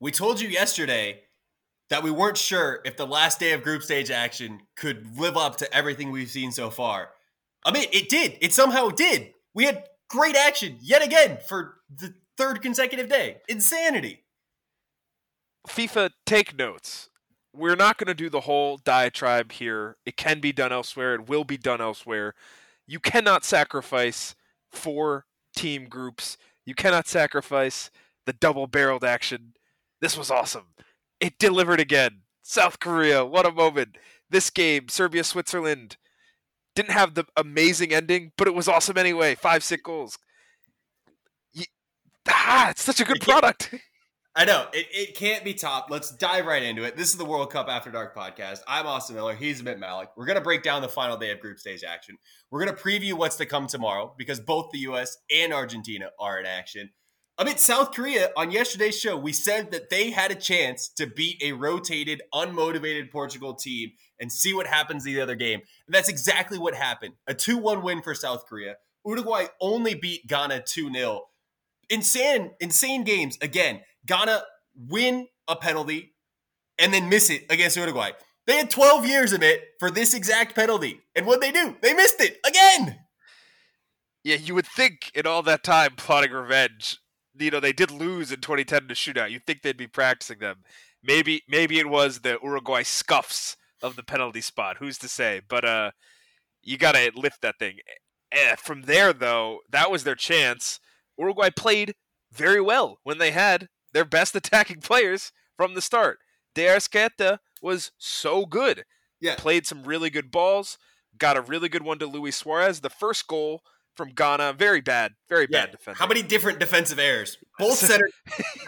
we told you yesterday that we weren't sure if the last day of group stage action could live up to everything we've seen so far. I mean, it did. It somehow did. We had great action yet again for the third consecutive day. Insanity. FIFA, take notes. We're not going to do the whole diatribe here. It can be done elsewhere. It will be done elsewhere. You cannot sacrifice four team groups. You cannot sacrifice the double barreled action. This was awesome. It delivered again. South Korea, what a moment. This game, Serbia, Switzerland, didn't have the amazing ending, but it was awesome anyway. Five sick goals. You, ah, it's such a good product. I know it, it can't be topped. Let's dive right into it. This is the World Cup After Dark podcast. I'm Austin Miller. He's Amit Malik. We're going to break down the final day of group stage action. We're going to preview what's to come tomorrow because both the U.S. and Argentina are in action. Amit South Korea on yesterday's show, we said that they had a chance to beat a rotated, unmotivated Portugal team and see what happens in the other game. And that's exactly what happened. A 2 1 win for South Korea. Uruguay only beat Ghana 2 0. Insane, insane games. Again, Ghana win a penalty and then miss it against Uruguay. They had 12 years of it for this exact penalty. And what they do? They missed it again. Yeah, you would think in all that time plotting revenge, you know, they did lose in 2010 in the shootout. You'd think they'd be practicing them. Maybe maybe it was the Uruguay scuffs of the penalty spot. Who's to say? But uh you got to lift that thing. Eh, from there though, that was their chance. Uruguay played very well when they had their best attacking players from the start. De Arrascaeta was so good. Yeah. Played some really good balls, got a really good one to Luis Suarez. The first goal from Ghana, very bad, very yeah. bad defense. How many different defensive errors? Both centers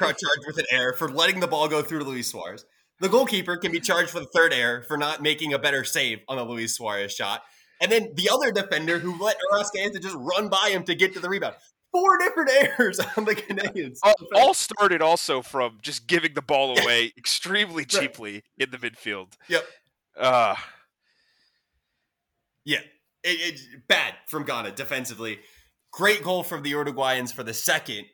are charged with an error for letting the ball go through to Luis Suarez. The goalkeeper can be charged for the third error for not making a better save on the Luis Suarez shot. And then the other defender who let Arrascaeta just run by him to get to the rebound four different errors on the Ghanaians. All, all, started also from just giving the ball away extremely cheaply right. in the midfield. Yep. Uh, yeah, it, it, bad from Ghana defensively. Great goal from the Uruguayans for the second.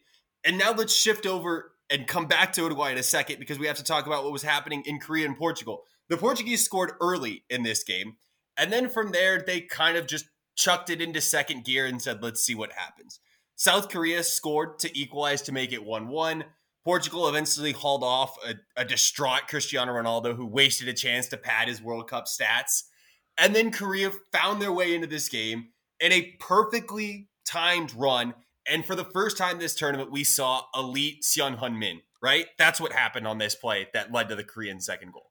And now let's shift over and come back to Uruguay in a second because we have to talk about what was happening in Korea and Portugal. The Portuguese scored early in this game. And then from there, they kind of just chucked it into second gear and said, let's see what happens. South Korea scored to equalize to make it 1 1. Portugal eventually hauled off a, a, distraught Cristiano Ronaldo who wasted a chance to pad his World Cup stats. And then Korea found their way into this game in a perfectly timed run. And for the first time this tournament, we saw elite Son Heung-min, right? That's what happened on this play that led to the Korean second goal.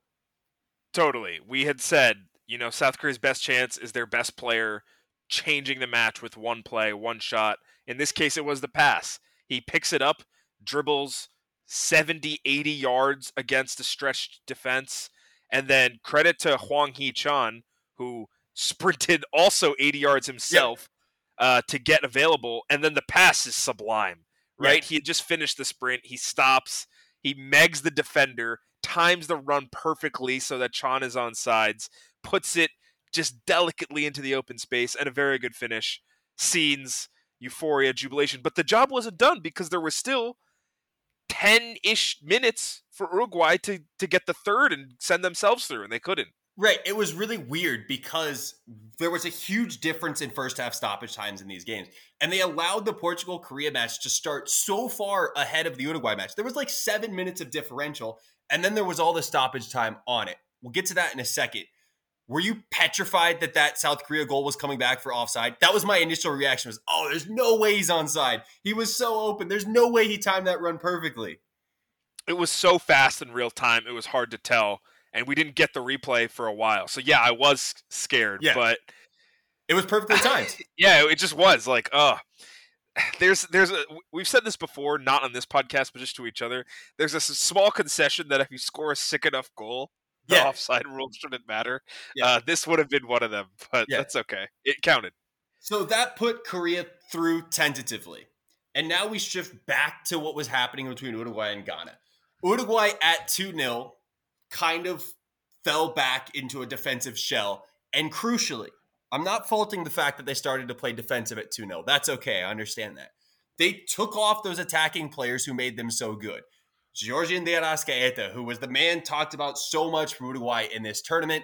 Totally. We had said, you know, South Korea's best chance is their best player changing the match with one play, one shot in this case, it was the pass. He picks it up, dribbles 70, 80 yards against a stretched defense. And then credit to Hwang Hee-chan, who sprinted also 80 yards himself yep. uh, to get available. And then the pass is sublime, right? He had just finished the sprint. He stops. He megs the defender, times the run perfectly so that Chan is on sides, puts it just delicately into the open space, and a very good finish. Scenes euphoria, jubilation. But the job wasn't done because there was still 10 ish minutes for Uruguay to, to get the third and send themselves through, and they couldn't. Right. It was really weird because there was a huge difference in first half stoppage times in these games. And they allowed the Portugal Korea match to start so far ahead of the Uruguay match. There was like seven minutes of differential, and then there was all the stoppage time on it. We'll get to that in a second. Were you petrified that that South Korea goal was coming back for offside? That was my initial reaction was, "Oh, there's no way he's onside. He was so open. There's no way he timed that run perfectly." It was so fast in real time. It was hard to tell, and we didn't get the replay for a while. So yeah, I was scared, yeah. but it was perfectly timed. yeah, it just was like, oh, there's there's a we've said this before, not on this podcast, but just to each other. There's a small concession that if you score a sick enough goal, the yeah. offside rule shouldn't matter. Yeah. Uh, this would have been one of them, but yeah. that's okay. It counted. So that put Korea through tentatively. And now we shift back to what was happening between Uruguay and Ghana. Uruguay at 2 0 kind of fell back into a defensive shell. And crucially, I'm not faulting the fact that they started to play defensive at 2 0. That's okay. I understand that. They took off those attacking players who made them so good. Giorgian de Arrascaeta, who was the man talked about so much for Uruguay in this tournament,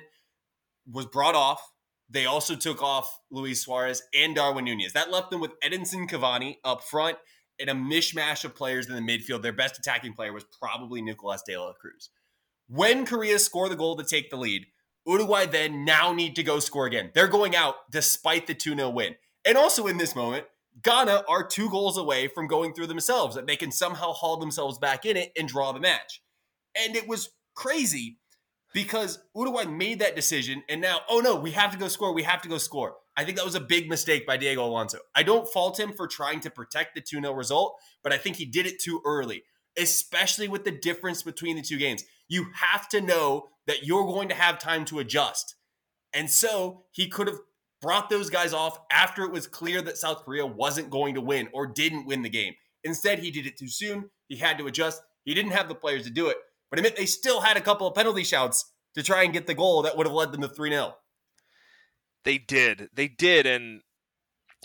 was brought off. They also took off Luis Suarez and Darwin Nunez. That left them with Edinson Cavani up front and a mishmash of players in the midfield. Their best attacking player was probably Nicolas de la Cruz. When Korea score the goal to take the lead, Uruguay then now need to go score again. They're going out despite the 2 0 win. And also in this moment, Ghana are two goals away from going through themselves, that they can somehow haul themselves back in it and draw the match. And it was crazy because Uruguay made that decision and now, oh no, we have to go score. We have to go score. I think that was a big mistake by Diego Alonso. I don't fault him for trying to protect the 2 0 result, but I think he did it too early, especially with the difference between the two games. You have to know that you're going to have time to adjust. And so he could have brought those guys off after it was clear that South Korea wasn't going to win or didn't win the game. Instead, he did it too soon. He had to adjust. He didn't have the players to do it. But I meant they still had a couple of penalty shouts to try and get the goal that would have led them to 3 0. They did. They did. And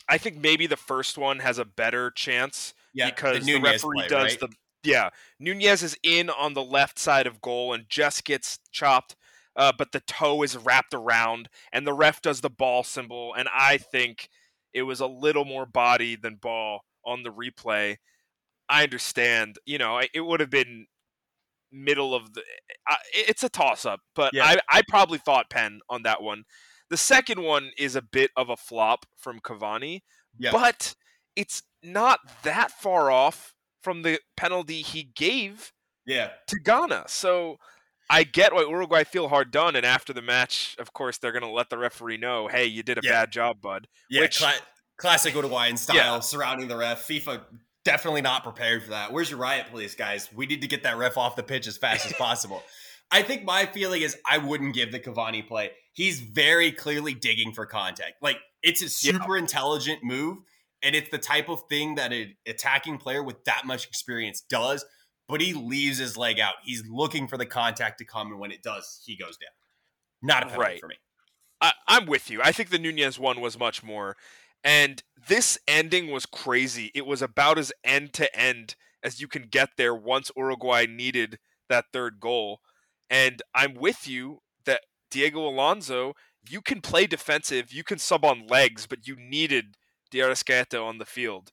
I think maybe the first one has a better chance yeah, because the, the referee play, does right? the. Yeah. Nunez is in on the left side of goal and just gets chopped, uh, but the toe is wrapped around and the ref does the ball symbol. And I think it was a little more body than ball on the replay. I understand. You know, it would have been middle of the. Uh, it's a toss up, but yeah. I, I probably thought pen on that one. The second one is a bit of a flop from Cavani, yeah. but it's not that far off from the penalty he gave yeah. to Ghana. So I get why Uruguay feel hard done, and after the match, of course, they're going to let the referee know, "Hey, you did a yeah. bad job, bud." Yeah, Which, cla- classic Uruguayan style yeah. surrounding the ref. FIFA definitely not prepared for that. Where's your riot police, guys? We need to get that ref off the pitch as fast as possible. I think my feeling is I wouldn't give the Cavani play. He's very clearly digging for contact. Like it's a super yeah. intelligent move, and it's the type of thing that an attacking player with that much experience does. But he leaves his leg out. He's looking for the contact to come, and when it does, he goes down. Not a penalty right. for me. I, I'm with you. I think the Nunez one was much more and this ending was crazy. It was about as end to end as you can get there once Uruguay needed that third goal. And I'm with you that Diego Alonso, you can play defensive, you can sub on legs, but you needed De Arrascaeta on the field.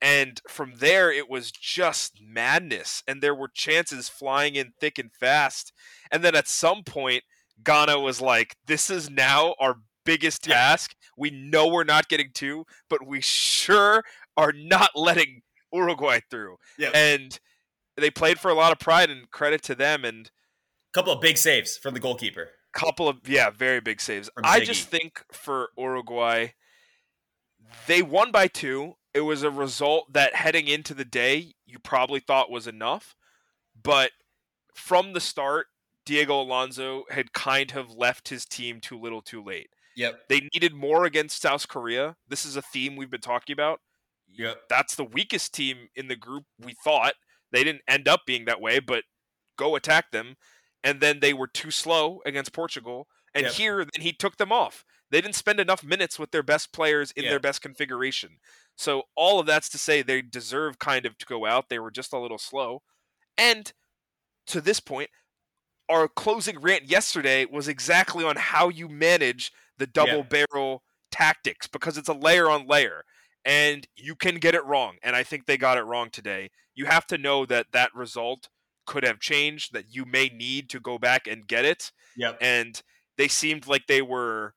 And from there, it was just madness. And there were chances flying in thick and fast. And then at some point, Ghana was like, this is now our biggest task. We know we're not getting two, but we sure are not letting Uruguay through. Yeah. And they played for a lot of pride and credit to them and a couple of big saves from the goalkeeper. Couple of yeah, very big saves. I just think for Uruguay they won by 2. It was a result that heading into the day you probably thought was enough, but from the start Diego Alonso had kind of left his team too little too late. Yep. They needed more against South Korea. This is a theme we've been talking about. Yep. That's the weakest team in the group, we thought. They didn't end up being that way, but go attack them. And then they were too slow against Portugal. And yep. here, then he took them off. They didn't spend enough minutes with their best players in yep. their best configuration. So, all of that's to say they deserve kind of to go out. They were just a little slow. And to this point, our closing rant yesterday was exactly on how you manage the double yeah. barrel tactics because it's a layer on layer and you can get it wrong and i think they got it wrong today you have to know that that result could have changed that you may need to go back and get it yep. and they seemed like they were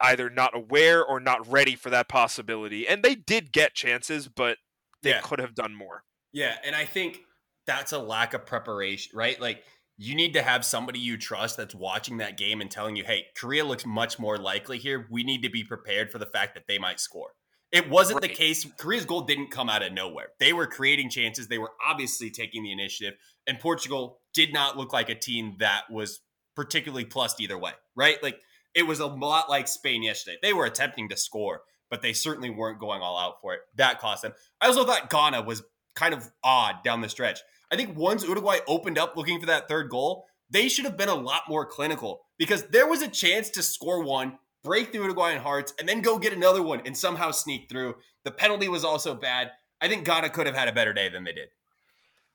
either not aware or not ready for that possibility and they did get chances but they yeah. could have done more yeah and i think that's a lack of preparation right like you need to have somebody you trust that's watching that game and telling you, hey, Korea looks much more likely here. We need to be prepared for the fact that they might score. It wasn't right. the case. Korea's goal didn't come out of nowhere. They were creating chances. They were obviously taking the initiative. And Portugal did not look like a team that was particularly plussed either way, right? Like it was a lot like Spain yesterday. They were attempting to score, but they certainly weren't going all out for it. That cost them. I also thought Ghana was kind of odd down the stretch. I think once Uruguay opened up looking for that third goal, they should have been a lot more clinical because there was a chance to score one, break the Uruguayan hearts, and then go get another one and somehow sneak through. The penalty was also bad. I think Ghana could have had a better day than they did.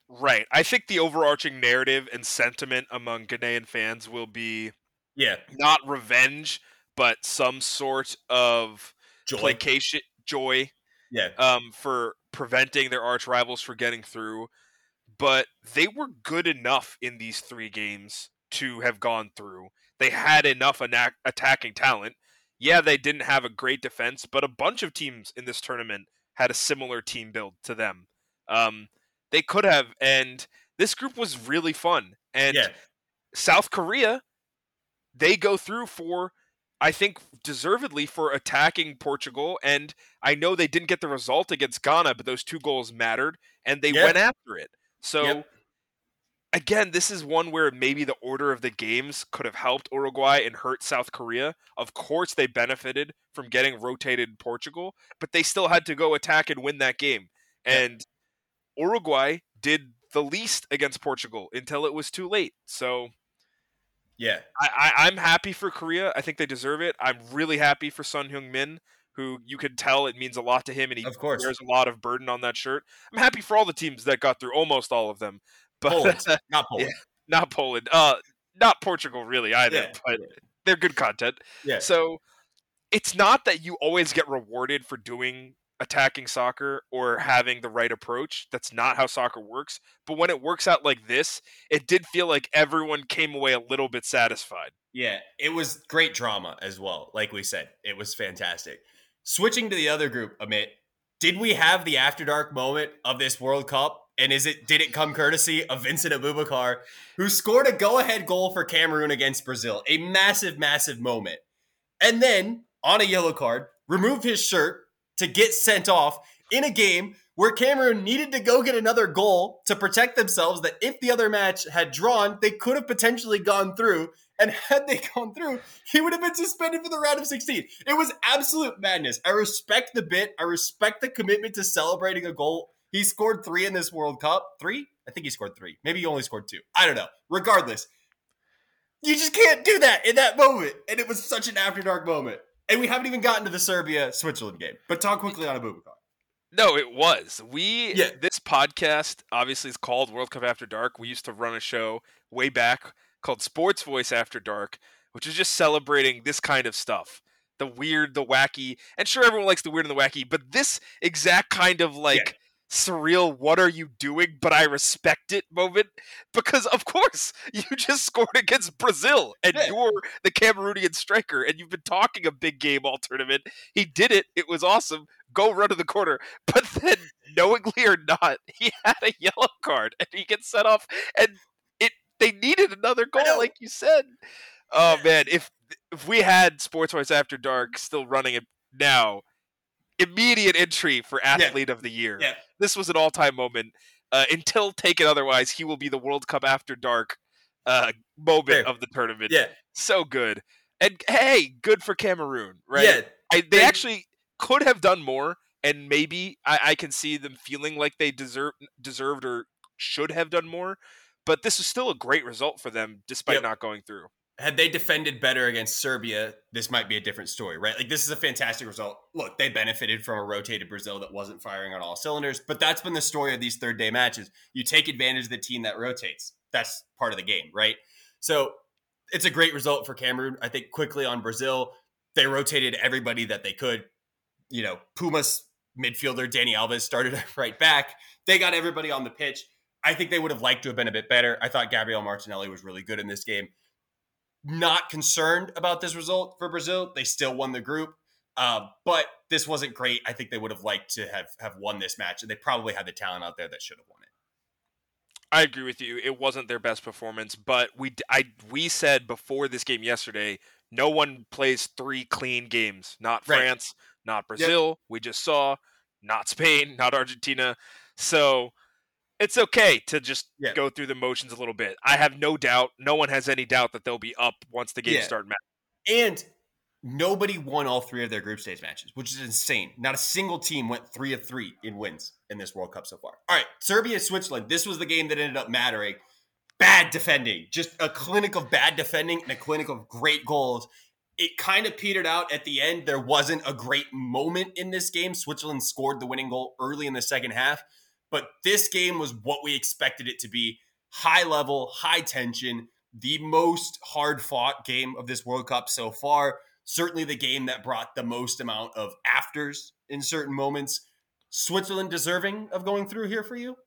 Right. I think the overarching narrative and sentiment among Ghanaian fans will be Yeah, not revenge, but some sort of joy. placation, joy Yeah, um, for preventing their arch rivals for getting through. But they were good enough in these three games to have gone through. They had enough ana- attacking talent. Yeah, they didn't have a great defense, but a bunch of teams in this tournament had a similar team build to them. Um, they could have, and this group was really fun. And yeah, South Korea, they go through for, I think, deservedly for attacking Portugal. And I know they didn't get the result against Ghana, but those two goals mattered, and they Yep. went after it. So, Yep. again, this is one where maybe the order of the games could have helped Uruguay and hurt South Korea. Of course, they benefited from getting rotated Portugal, but they still had to go attack and win that game. Yep. And Uruguay did the least against Portugal until it was too late. So yeah. I, I, I'm happy for Korea. I think they deserve it. I'm really happy for Son Heung-min, who you can tell it means a lot to him, and he Of course. bears a lot of burden on that shirt. I'm happy for all the teams that got through, almost all of them, but Poland, not Poland. not Poland, uh, not Portugal really either. Yeah, but they're good content. Yeah. So it's not that you always get rewarded for doing attacking soccer or having the right approach. That's not how soccer works. But when it works out like this, it did feel like everyone came away a little bit satisfied. Yeah, it was great drama as well. Like we said, it was fantastic. Switching to the other group, Amit, did we have the after dark moment of this World Cup? And is it did it come courtesy of Vincent Aboubakar, who scored a go-ahead goal for Cameroon against Brazil? A massive, massive moment. And then, on a yellow card, removed his shirt to get sent off in a game where Cameroon needed to go get another goal to protect themselves. That if the other match had drawn, they could have potentially gone through. And had they gone through, he would have been suspended for the round of 16. It was absolute madness. I respect the bit. I respect the commitment to celebrating a goal. He scored three in this World Cup. Three? I think he scored three. Maybe he only scored two. I don't know. Regardless, you just can't do that in that moment. And it was such an after dark moment. And we haven't even gotten to the Serbia Switzerland game. But talk quickly on Aboubakar. No, it was. We Yeah. this podcast obviously is called World Cup After Dark. We used to run a show way back called Sports Voice After Dark, which is just celebrating this kind of stuff. The weird, the wacky, and sure everyone likes the weird and the wacky, but this exact kind of like surreal what are you doing but I respect it moment because of course you just scored against Brazil and Yeah. you're the Cameroonian striker and you've been talking a big game all tournament. He did it. It was awesome. Go run to the corner. But then, knowingly or not, he had a yellow card and he gets set off. And it they needed another goal, like you said. Oh man, if if we had Sports Voice After Dark still running it now, immediate entry for athlete of the year. Yeah. This was an all time moment. Uh, until taken otherwise, he will be the World Cup After Dark uh, moment Fair. of the tournament. Yeah. So good. And hey, good for Cameroon, right? Yeah. I, they They- actually could have done more, and maybe I, I can see them feeling like they deserve deserved or should have done more. But this is still a great result for them, despite Yep. not going through. Had they defended better against Serbia, this might be a different story, right? Like, this is a fantastic result. Look, they benefited from a rotated Brazil that wasn't firing on all cylinders, but that's been the story of these third day matches. You take advantage of the team that rotates. That's part of the game, right? So it's a great result for Cameroon. I think quickly on Brazil, they rotated everybody that they could. You know, Pumas midfielder Dani Alves started right back. They got everybody on the pitch. I think they would have liked to have been a bit better. I thought Gabriel Martinelli was really good in this game. Not concerned about this result for Brazil. They still won the group, uh, but this wasn't great. I think they would have liked to have have won this match, and they probably had the talent out there that should have won it. I agree with you. It wasn't their best performance, but we I we said before this game yesterday, no one plays three clean games. Not Right. France, not Brazil. We just saw, not Spain, not Argentina. So it's okay to just Yeah. go through the motions a little bit. I have no doubt. No one has any doubt that they'll be up once the games Yeah. start. And nobody won all three of their group stage matches, which is insane. Not a single team went three of three in wins in this World Cup so far. All right, Serbia, Switzerland. This was the game that ended up mattering. Bad defending, just a clinic of bad defending and a clinic of great goals. It kind of petered out at the end. There wasn't a great moment in this game. Switzerland scored the winning goal early in the second half, but this game was what we expected it to be high level, high tension, the most hard fought game of this World Cup so far. Certainly the game that brought the most amount of afters in certain moments. Switzerland deserving of going through here for you?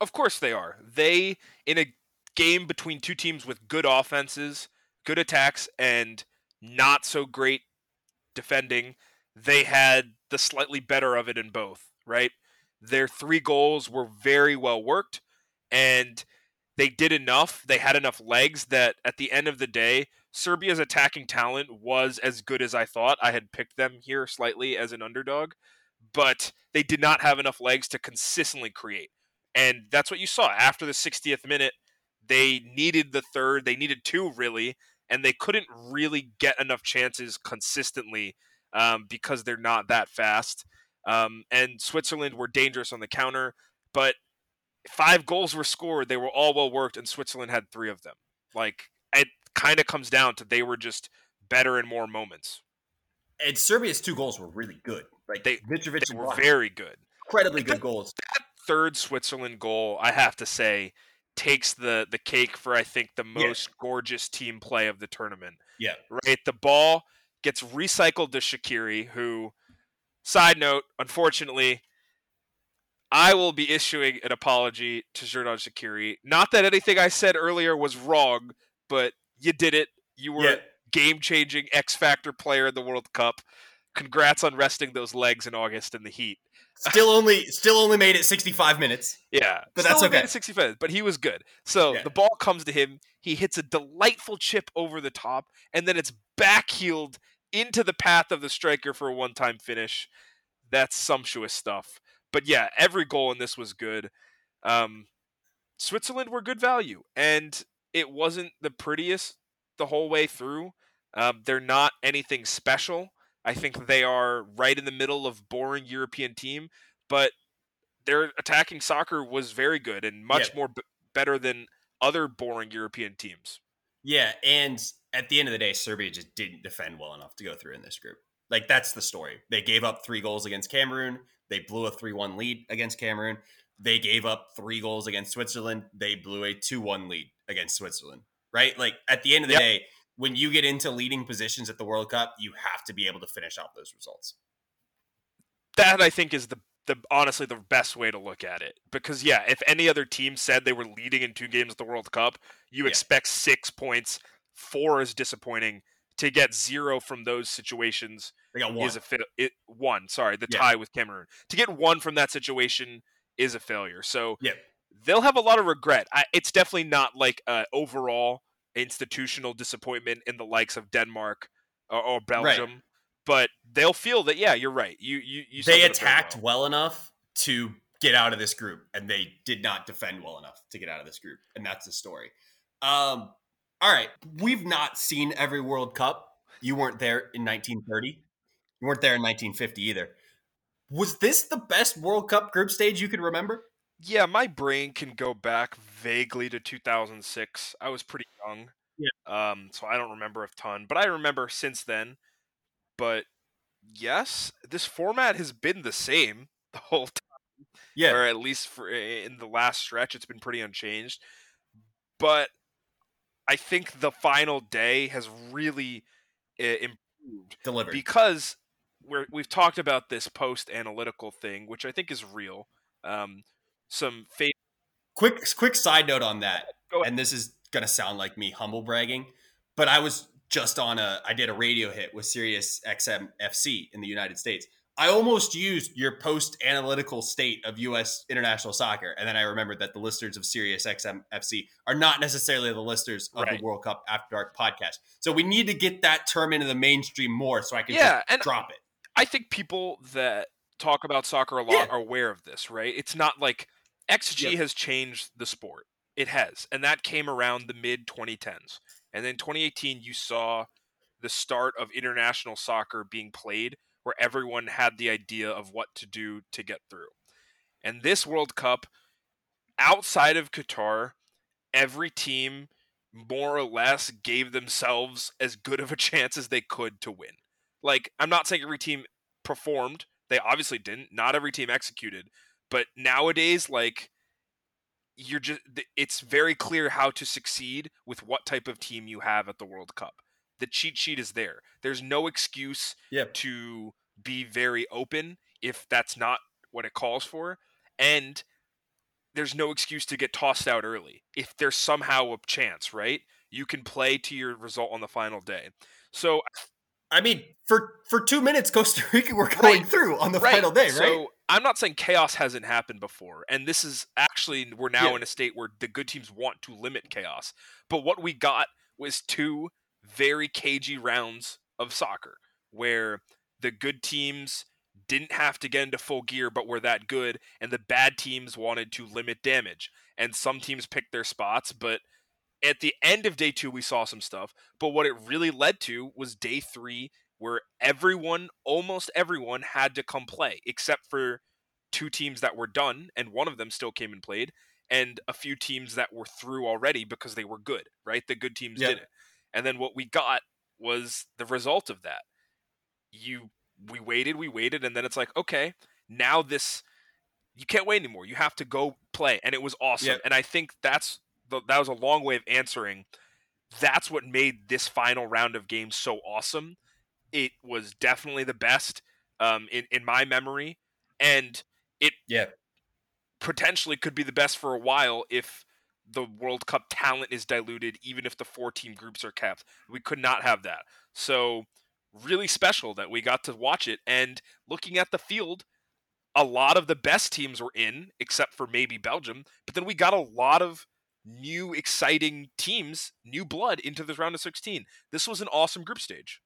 Of course they are. They, in a game between two teams with good offenses, good attacks, and not so great defending, they had the slightly better of it in both, right? Their three goals were very well worked, and they did enough. They had enough legs that at the end of the day, Serbia's attacking talent was as good as I thought. I had picked them here slightly as an underdog, but they did not have enough legs to consistently create. And that's what you saw after the 60th minute. They needed the third, they needed two really, and they couldn't really get enough chances consistently um, because they're not that fast. Um, and Switzerland were dangerous on the counter, but five goals were scored. They were all well worked, and Switzerland had three of them. Like it kind of comes down to they were just better in more moments. And Serbia's two goals were really good. Like they, Mitrovic they were very good, incredibly good goals. That third Switzerland goal, I have to say, takes the the cake for I think the most yeah. gorgeous team play of the tournament. Yeah, right. The ball gets recycled to Shaqiri, who, side note, unfortunately, I will be issuing an apology to Xherdan Shaqiri. Not that anything I said earlier was wrong, but you did it. You were yeah. game changing X Factor player in the World Cup. Congrats on resting those legs in August in the heat. Still only still only made it 65 minutes. Yeah. But that's okay. 65 minutes, but he was good. So yeah. the ball comes to him. He hits a delightful chip over the top, and then it's backheeled into the path of the striker for a one time finish. That's sumptuous stuff. But yeah, every goal in this was good. Um, Switzerland were good value, and it wasn't the prettiest the whole way through. Um, they're not anything special. I think they are right in the middle of boring European team, but their attacking soccer was very good and much yeah. more b- better than other boring European teams. Yeah, and at the end of the day, Serbia just didn't defend well enough to go through in this group. Like that's the story. They gave up three goals against Cameroon. They blew a 3 1 lead against Cameroon. They gave up three goals against Switzerland. They blew a 2 1 lead against Switzerland, right? Like at the end of the yep. day, when you get into leading positions at the World Cup, you have to be able to finish off those results. That I think is the the honestly the best way to look at it because yeah, if any other team said they were leading in two games at the World Cup, you yeah. expect six points. Four is disappointing. To get zero from those situations they got one. is a fit. It, one, sorry, the yeah. tie with Cameroon. To get one from that situation is a failure. So yeah. they'll have a lot of regret. I, it's definitely not like uh, overall institutional disappointment in the likes of Denmark or, or Belgium, right. But they'll feel that yeah, you're right. You you, you they attacked well. well enough to get out of this group, and they did not defend well enough to get out of this group, and that's the story. Um, all right, we've not seen every World Cup. You weren't there in 1930. You weren't there in 1950 either. Was this the best World Cup group stage you could remember? Yeah, my brain can go back vaguely to 2006. I was pretty young. Yeah. Um, so I don't remember a ton, but I remember since then. But yes, this format has been the same the whole time. Yeah. Or at least for in the last stretch, it's been pretty unchanged. But I think the final day has really uh, improved. Delivered. Because we're, we've talked about this post analytical thing, which I think is real. Um, some fa- quick quick side note on that, and this is gonna sound like me humble bragging, but I was just on a I did a radio hit with Sirius XM FC in the United States. I almost used your post analytical state of U.S. international soccer, and then I remembered that the listeners of Sirius XM FC are not necessarily the listeners of right. the World Cup After Dark podcast. So we need to get that term into the mainstream more, so I can yeah, and drop it. I think people that talk about soccer a lot yeah. are aware of this, right? It's not like XG yep. has changed the sport. It has, and that came around the mid 2010s, and then 2018 you saw the start of international soccer being played where everyone had the idea of what to do to get through. And this World Cup, outside of Qatar, every team more or less gave themselves as good of a chance as they could to win. Like, I'm not saying every team performed, they obviously didn't. Not every team executed, But nowadays, like you're just it's very clear how to succeed with what type of team you have at the World Cup. The cheat sheet is there. There's no excuse Yep. to be very open if that's not what it calls for. And there's no excuse to get tossed out early. If there's somehow a chance, right? You can play to your result on the final day. So I mean, for for two minutes, Costa Rica were going Right. through on the right. final day, right? So I'm not saying chaos hasn't happened before, and this is actually we're now Yeah. in a state where the good teams want to limit chaos. But what we got was two very cagey rounds of soccer where the good teams didn't have to get into full gear but were that good and the bad teams wanted to limit damage and some teams picked their spots but at the end of day 2 we saw some stuff but what it really led to was day 3 where everyone, almost everyone, had to come play, except for two teams that were done, and one of them still came and played, and a few teams that were through already because they were good, right? The good teams Yeah. did it. And then what we got was the result of that. You we waited, we waited, and then it's like, okay, now this you can't wait anymore. You have to go play. And it was awesome. And I think that's the, that was a long way of answering. That's what made this final round of games so awesome it was definitely the best um, in in my memory, and it Yeah. potentially could be the best for a while if the World Cup talent is diluted, even if the four team groups are kept. We could not have that. So really special that we got to watch it. And looking at the field, a lot of the best teams were in, except for maybe Belgium. But then we got a lot of new exciting teams, new blood into this round of 16. This was an awesome group stage.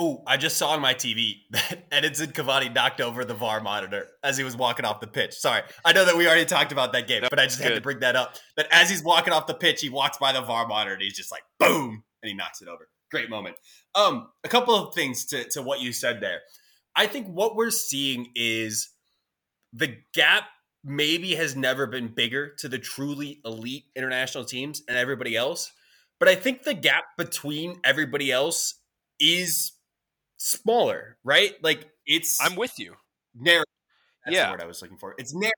Oh, I just saw on my TV that Edinson Cavani knocked over the VAR monitor as he was walking off the pitch. Sorry, I know that we already talked about that game, No, but I just had to bring that up. That as he's walking off the pitch, he walks by the VAR monitor and he's just like, boom, and he knocks it over. Great moment. Um, a couple of things to, to what you said there. I think what we're seeing is the gap maybe has never been bigger to the truly elite international teams and everybody else. But I think the gap between everybody else is smaller, right? Like it's I'm with you. narrow. That's Yeah. the word I was looking for. It's narrow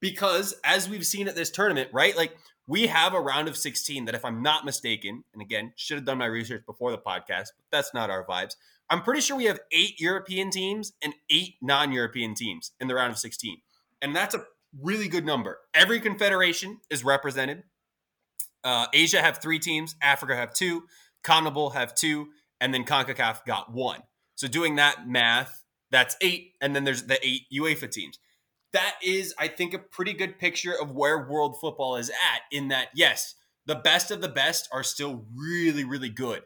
because as we've seen at this tournament, right? Like we have a round of 16 that, if I'm not mistaken, and again, should have done my research before the podcast, but that's not our vibes. I'm pretty sure we have eight European teams and eight non-European teams in the round of 16, and that's a really good number. Every confederation is represented. Uh, Asia have three teams, Africa have two, CONMEBOL have two, and then CONCACAF got one. So doing that math, that's eight, and then there's the eight UEFA teams. That is, I think, a pretty good picture of where world football is at. In that, yes, the best of the best are still really, really good,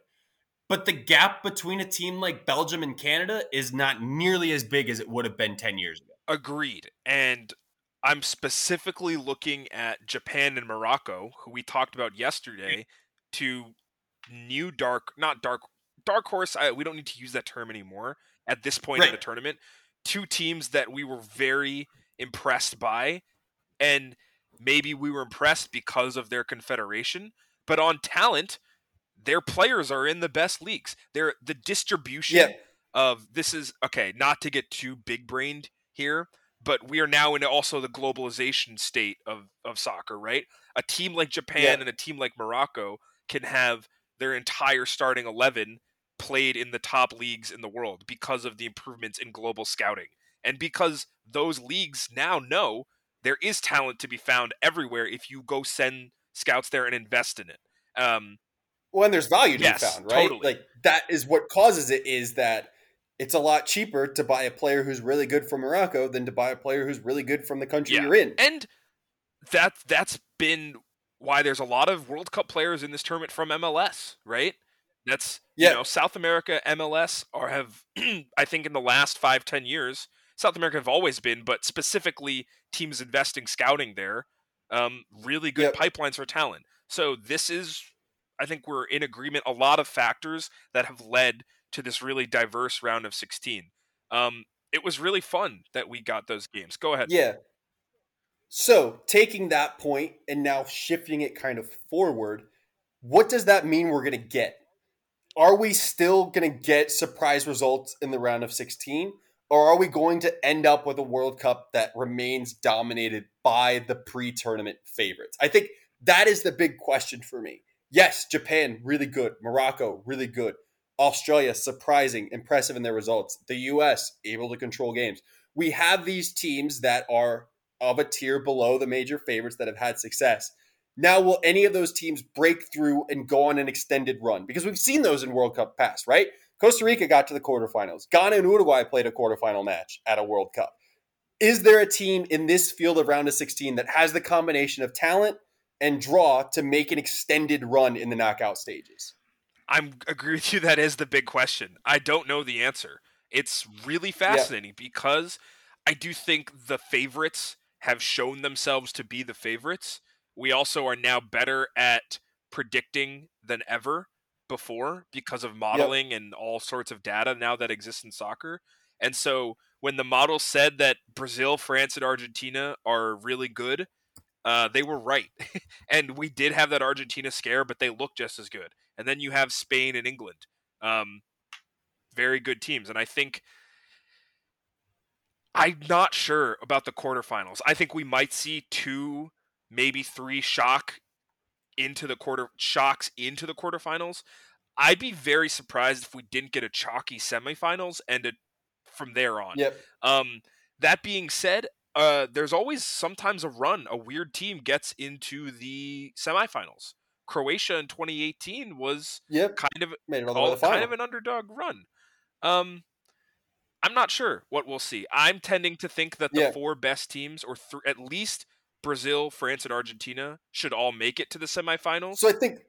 but the gap between a team like Belgium and Canada is not nearly as big as it would have been ten years ago. Agreed. And I'm specifically looking at Japan and Morocco, who we talked about yesterday, mm-hmm. to new dark, not dark, dark horse. I, we don't need to use that term anymore at this point in the tournament. Two teams that we were very impressed by, and maybe we were impressed because of their confederation, but on talent, their players are in the best leagues. They're the distribution Yeah. of this is okay, not to get too big brained here, but we are now in also the globalization state of, of soccer, right? A team like Japan Yeah. and a team like Morocco can have their entire starting 11 played in the top leagues in the world because of the improvements in global scouting. And because those leagues now know there is talent to be found everywhere if you go send scouts there and invest in it. Um, When there's value to Yes, be found, right? totally. Like that is what causes it is that it's a lot cheaper to buy a player who's really good from Morocco than to buy a player who's really good from the country Yeah. you're in. and that that's been why there's a lot of World Cup players in this tournament from MLS, right? That's Yeah. you know South America MLS are have I think in the last five ten years South America have always been, but specifically teams investing scouting there, um, really good Yep. pipelines for talent. So this is I think we're in agreement. A lot of factors that have led to this really diverse round of 16. Um, it was really fun that we got those games. Go ahead. Yeah. So taking that point and now shifting it kind of forward, what does that mean we're going to get? Are we still going to get surprise results in the round of 16? Or are we going to end up with a World Cup that remains dominated by the pre tournament favorites? I think that is the big question for me. Yes, Japan, really good. Morocco, really good. Australia, surprising, impressive in their results. The US, able to control games. We have these teams that are of a tier below the major favorites that have had success. Now, will any of those teams break through and go on an extended run? Because we've seen those in World Cup past, right? Costa Rica got to the quarterfinals. Ghana and Uruguay played a quarterfinal match at a World Cup. Is there a team in this field of round of 16 that has the combination of talent and draw to make an extended run in the knockout stages? I'm agree with you. That is the big question. I don't know the answer. It's really fascinating yeah. because I do think the favorites have shown themselves to be the favorites. We also are now better at predicting than ever before because of modeling yep. and all sorts of data now that exists in soccer. And so when the model said that Brazil, France, and Argentina are really good, uh, they were right. and we did have that Argentina scare, but they look just as good. And then you have Spain and England. Um, very good teams. And I think I'm not sure about the quarterfinals. I think we might see two, maybe three shock into the quarter shocks into the quarterfinals. I'd be very surprised if we didn't get a chalky semifinals and a, from there on. Yep. Um, that being said, uh, there's always sometimes a run. A weird team gets into the semifinals. Croatia in 2018 was yep. kind of Made it all all, kind of an underdog run. Um, I'm not sure what we'll see. I'm tending to think that the yeah. four best teams, or th- at least Brazil, France, and Argentina, should all make it to the semifinals. So I think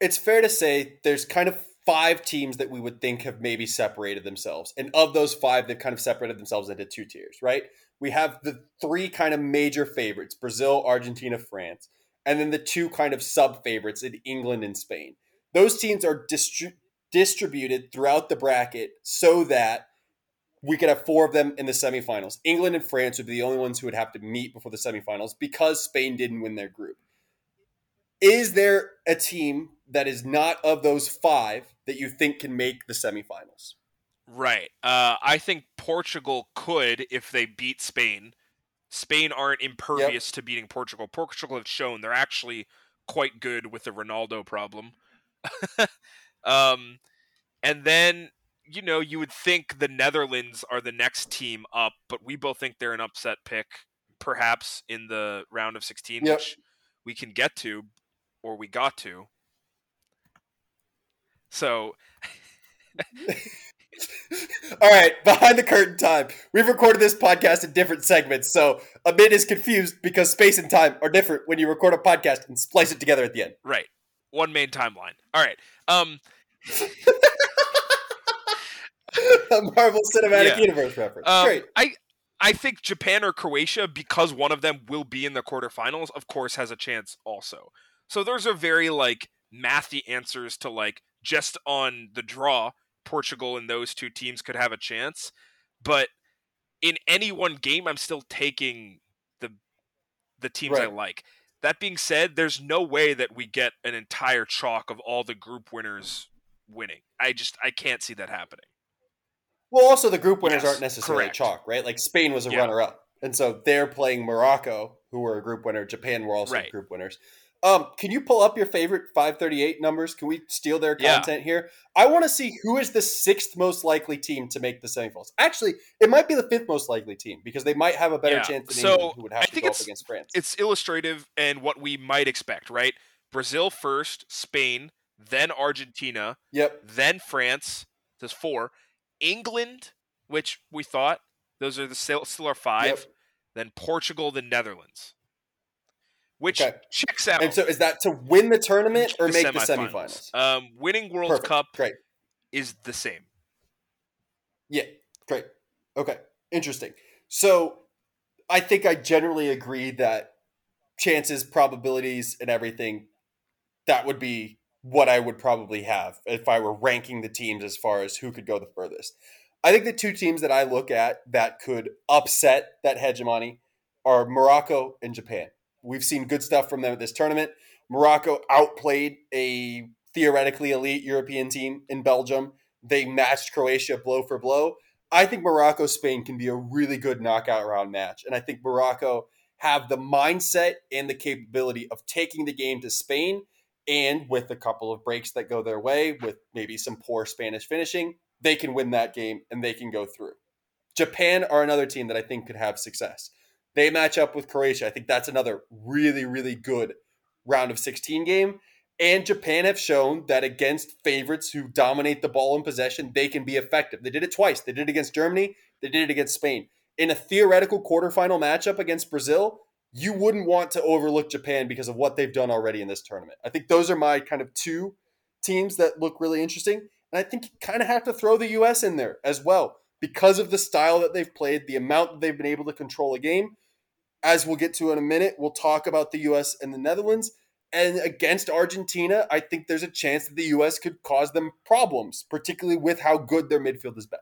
it's fair to say there's kind of five teams that we would think have maybe separated themselves. And of those five, they've kind of separated themselves into two tiers, right? We have the three kind of major favorites Brazil, Argentina, France, and then the two kind of sub favorites in England and Spain. Those teams are distri- distributed throughout the bracket so that we could have four of them in the semifinals. England and France would be the only ones who would have to meet before the semifinals because Spain didn't win their group. Is there a team that is not of those five that you think can make the semifinals? Right. Uh, I think Portugal could if they beat Spain. Spain aren't impervious yep. to beating Portugal. Portugal have shown they're actually quite good with the Ronaldo problem. um, and then you know you would think the Netherlands are the next team up, but we both think they're an upset pick, perhaps in the round of 16, yep. which we can get to, or we got to. So. All right, behind the curtain time. We've recorded this podcast in different segments, so a bit is confused because space and time are different when you record a podcast and splice it together at the end. Right. One main timeline. All right. Um a Marvel Cinematic yeah. Universe reference. Um, Great. I I think Japan or Croatia, because one of them will be in the quarterfinals, of course, has a chance also. So those are very like mathy answers to like just on the draw, Portugal and those two teams could have a chance. But in any one game, I'm still taking the the teams right. I like. That being said, there's no way that we get an entire chalk of all the group winners winning. I just I can't see that happening. Well, also the group winners yes, aren't necessarily correct. chalk, right? Like Spain was a yeah. runner up, and so they're playing Morocco, who were a group winner. Japan were also right. group winners. Um, can you pull up your favorite 538 numbers? Can we steal their content yeah. here? I want to see who is the sixth most likely team to make the semifinals. Actually, it might be the fifth most likely team because they might have a better yeah. chance than so England, who would have I to go up against France. It's illustrative and what we might expect, right? Brazil first, Spain, then Argentina, yep, then France. There's four. England, which we thought those are the still, still are five. Yep. Then Portugal, the Netherlands which okay. checks out. And so, is that to win the tournament or the make the semifinals? Um, winning World Perfect. Cup great. is the same. Yeah, great. Okay, interesting. So, I think I generally agree that chances, probabilities, and everything that would be what I would probably have if I were ranking the teams as far as who could go the furthest. I think the two teams that I look at that could upset that hegemony are Morocco and Japan. We've seen good stuff from them at this tournament. Morocco outplayed a theoretically elite European team in Belgium. They matched Croatia blow for blow. I think Morocco Spain can be a really good knockout round match. And I think Morocco have the mindset and the capability of taking the game to Spain. And with a couple of breaks that go their way, with maybe some poor Spanish finishing, they can win that game and they can go through. Japan are another team that I think could have success. They match up with Croatia. I think that's another really, really good round of 16 game. And Japan have shown that against favorites who dominate the ball in possession, they can be effective. They did it twice. They did it against Germany, they did it against Spain. In a theoretical quarterfinal matchup against Brazil, you wouldn't want to overlook Japan because of what they've done already in this tournament. I think those are my kind of two teams that look really interesting. And I think you kind of have to throw the US in there as well because of the style that they've played, the amount that they've been able to control a game. As we'll get to in a minute, we'll talk about the US and the Netherlands. And against Argentina, I think there's a chance that the US could cause them problems, particularly with how good their midfield has been.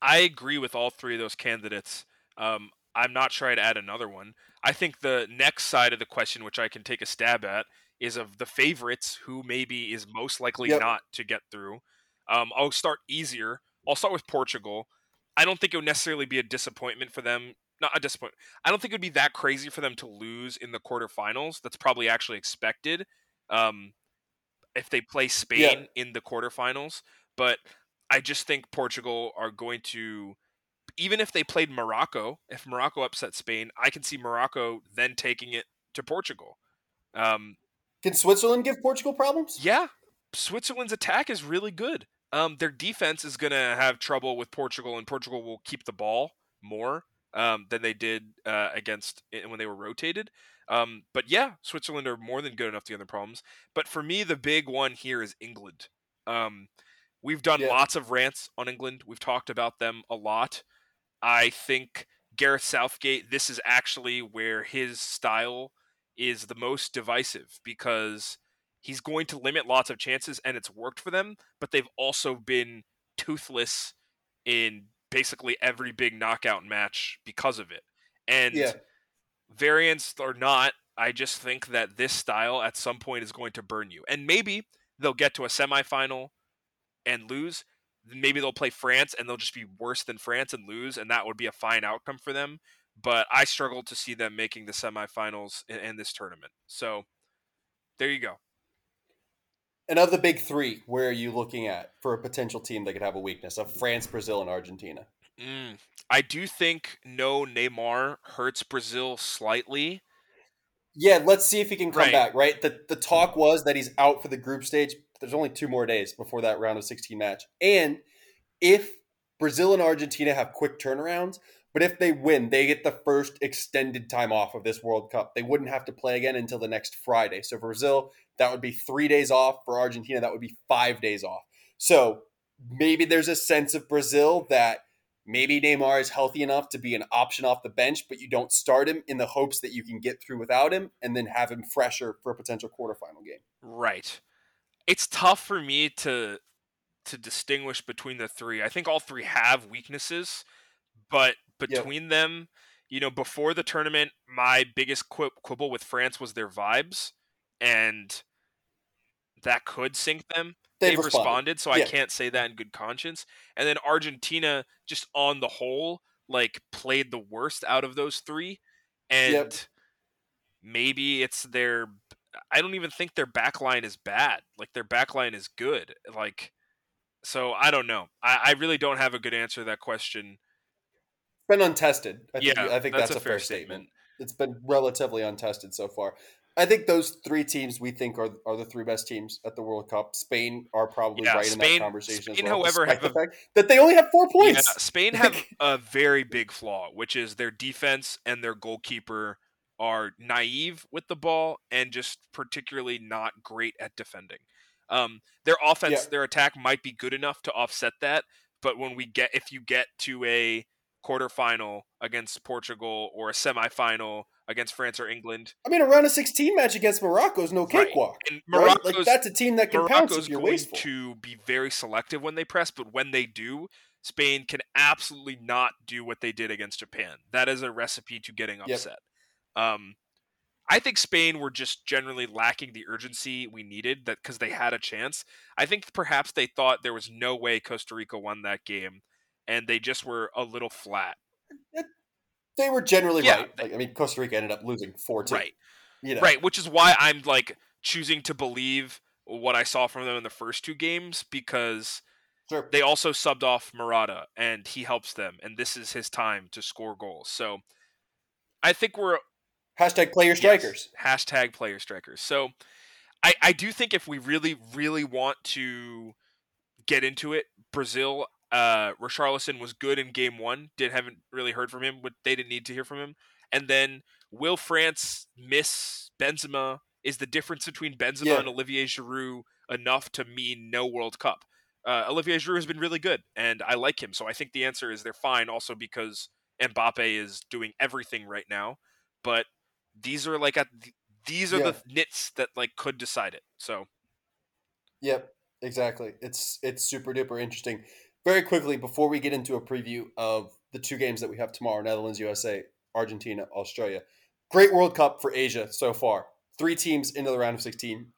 I agree with all three of those candidates. Um, I'm not sure I'd add another one. I think the next side of the question, which I can take a stab at, is of the favorites who maybe is most likely yep. not to get through. Um, I'll start easier. I'll start with Portugal. I don't think it would necessarily be a disappointment for them. Not a disappointment. I don't think it would be that crazy for them to lose in the quarterfinals. That's probably actually expected. Um, if they play Spain yeah. in the quarterfinals, but I just think Portugal are going to even if they played Morocco, if Morocco upset Spain, I can see Morocco then taking it to Portugal. Um, can Switzerland give Portugal problems? Yeah, Switzerland's attack is really good. Um, their defense is going to have trouble with Portugal, and Portugal will keep the ball more um, than they did uh, against when they were rotated. Um, but yeah, Switzerland are more than good enough to get the problems. But for me, the big one here is England. Um, we've done yeah. lots of rants on England. We've talked about them a lot. I think Gareth Southgate, this is actually where his style is the most divisive because he's going to limit lots of chances and it's worked for them, but they've also been toothless in basically every big knockout match because of it. And yeah. variants or not, I just think that this style at some point is going to burn you. And maybe they'll get to a semifinal and lose, maybe they'll play France and they'll just be worse than France and lose, and that would be a fine outcome for them. But I struggle to see them making the semifinals in, in this tournament. So there you go. And of the big three, where are you looking at for a potential team that could have a weakness of France, Brazil, and Argentina? Mm, I do think no Neymar hurts Brazil slightly. Yeah, let's see if he can come right. back. Right, the the talk was that he's out for the group stage, there's only two more days before that round of 16 match. And if Brazil and Argentina have quick turnarounds, but if they win, they get the first extended time off of this World Cup. They wouldn't have to play again until the next Friday. So for Brazil, that would be three days off. For Argentina, that would be five days off. So maybe there's a sense of Brazil that maybe Neymar is healthy enough to be an option off the bench, but you don't start him in the hopes that you can get through without him and then have him fresher for a potential quarterfinal game. Right it's tough for me to to distinguish between the three. I think all three have weaknesses, but between yep. them, you know, before the tournament, my biggest quibble with France was their vibes, and that could sink them. They've, They've responded. responded. so yeah. I can't say that in good conscience. And then Argentina, just on the whole, like played the worst out of those three, and yep. maybe it's their I don't even think their backline is bad. Like their backline is good. Like so I don't know. I, I really don't have a good answer to that question. It's Been untested. I yeah, think, I think that's, that's a, fair, fair statement. statement. It's been relatively untested so far. I think those three teams we think are are the three best teams at the World Cup. Spain are probably yeah, right Spain, in that conversation. Spain, well, however, have the a, fact that they only have four points. Yeah, Spain have a very big flaw, which is their defense and their goalkeeper are naive with the ball and just particularly not great at defending. Um, their offense, yeah. their attack might be good enough to offset that, but when we get if you get to a quarterfinal against Portugal or a semifinal against France or England. I mean, a round of 16 match against Morocco is no cakewalk. Right. And right? Like that's a team that can Morocco's pounce if you're going wasteful. to be very selective when they press, but when they do, Spain can absolutely not do what they did against Japan. That is a recipe to getting upset. Yep. Um, I think Spain were just generally lacking the urgency we needed that because they had a chance. I think perhaps they thought there was no way Costa Rica won that game, and they just were a little flat. They were generally Yeah, right. Like, I mean, Costa Rica ended up losing four two. Right. You know. Right, which is why I'm like choosing to believe what I saw from them in the first two games because Sure. they also subbed off Morata and he helps them and this is his time to score goals. So I think we're Hashtag player strikers. Yes, hashtag player strikers. So I, I do think if we really, really want to get into it, Brazil, uh, Richarlison was good in game one. Did haven't really heard from him, but they didn't need to hear from him. And then will France miss Benzema? Is the difference between Benzema Yeah. and Olivier Giroud enough to mean no World Cup? Uh, Olivier Giroud has been really good, and I like him. So I think the answer is they're fine. Also because Mbappe is doing everything right now, but these are like at these are Yeah. the nits that like could decide it. So Yep, exactly. It's it's super duper interesting. Very quickly before we get into a preview of the two games that we have tomorrow: Netherlands, USA, Argentina, Australia. Great World Cup for Asia so far. Three teams into the round of 16.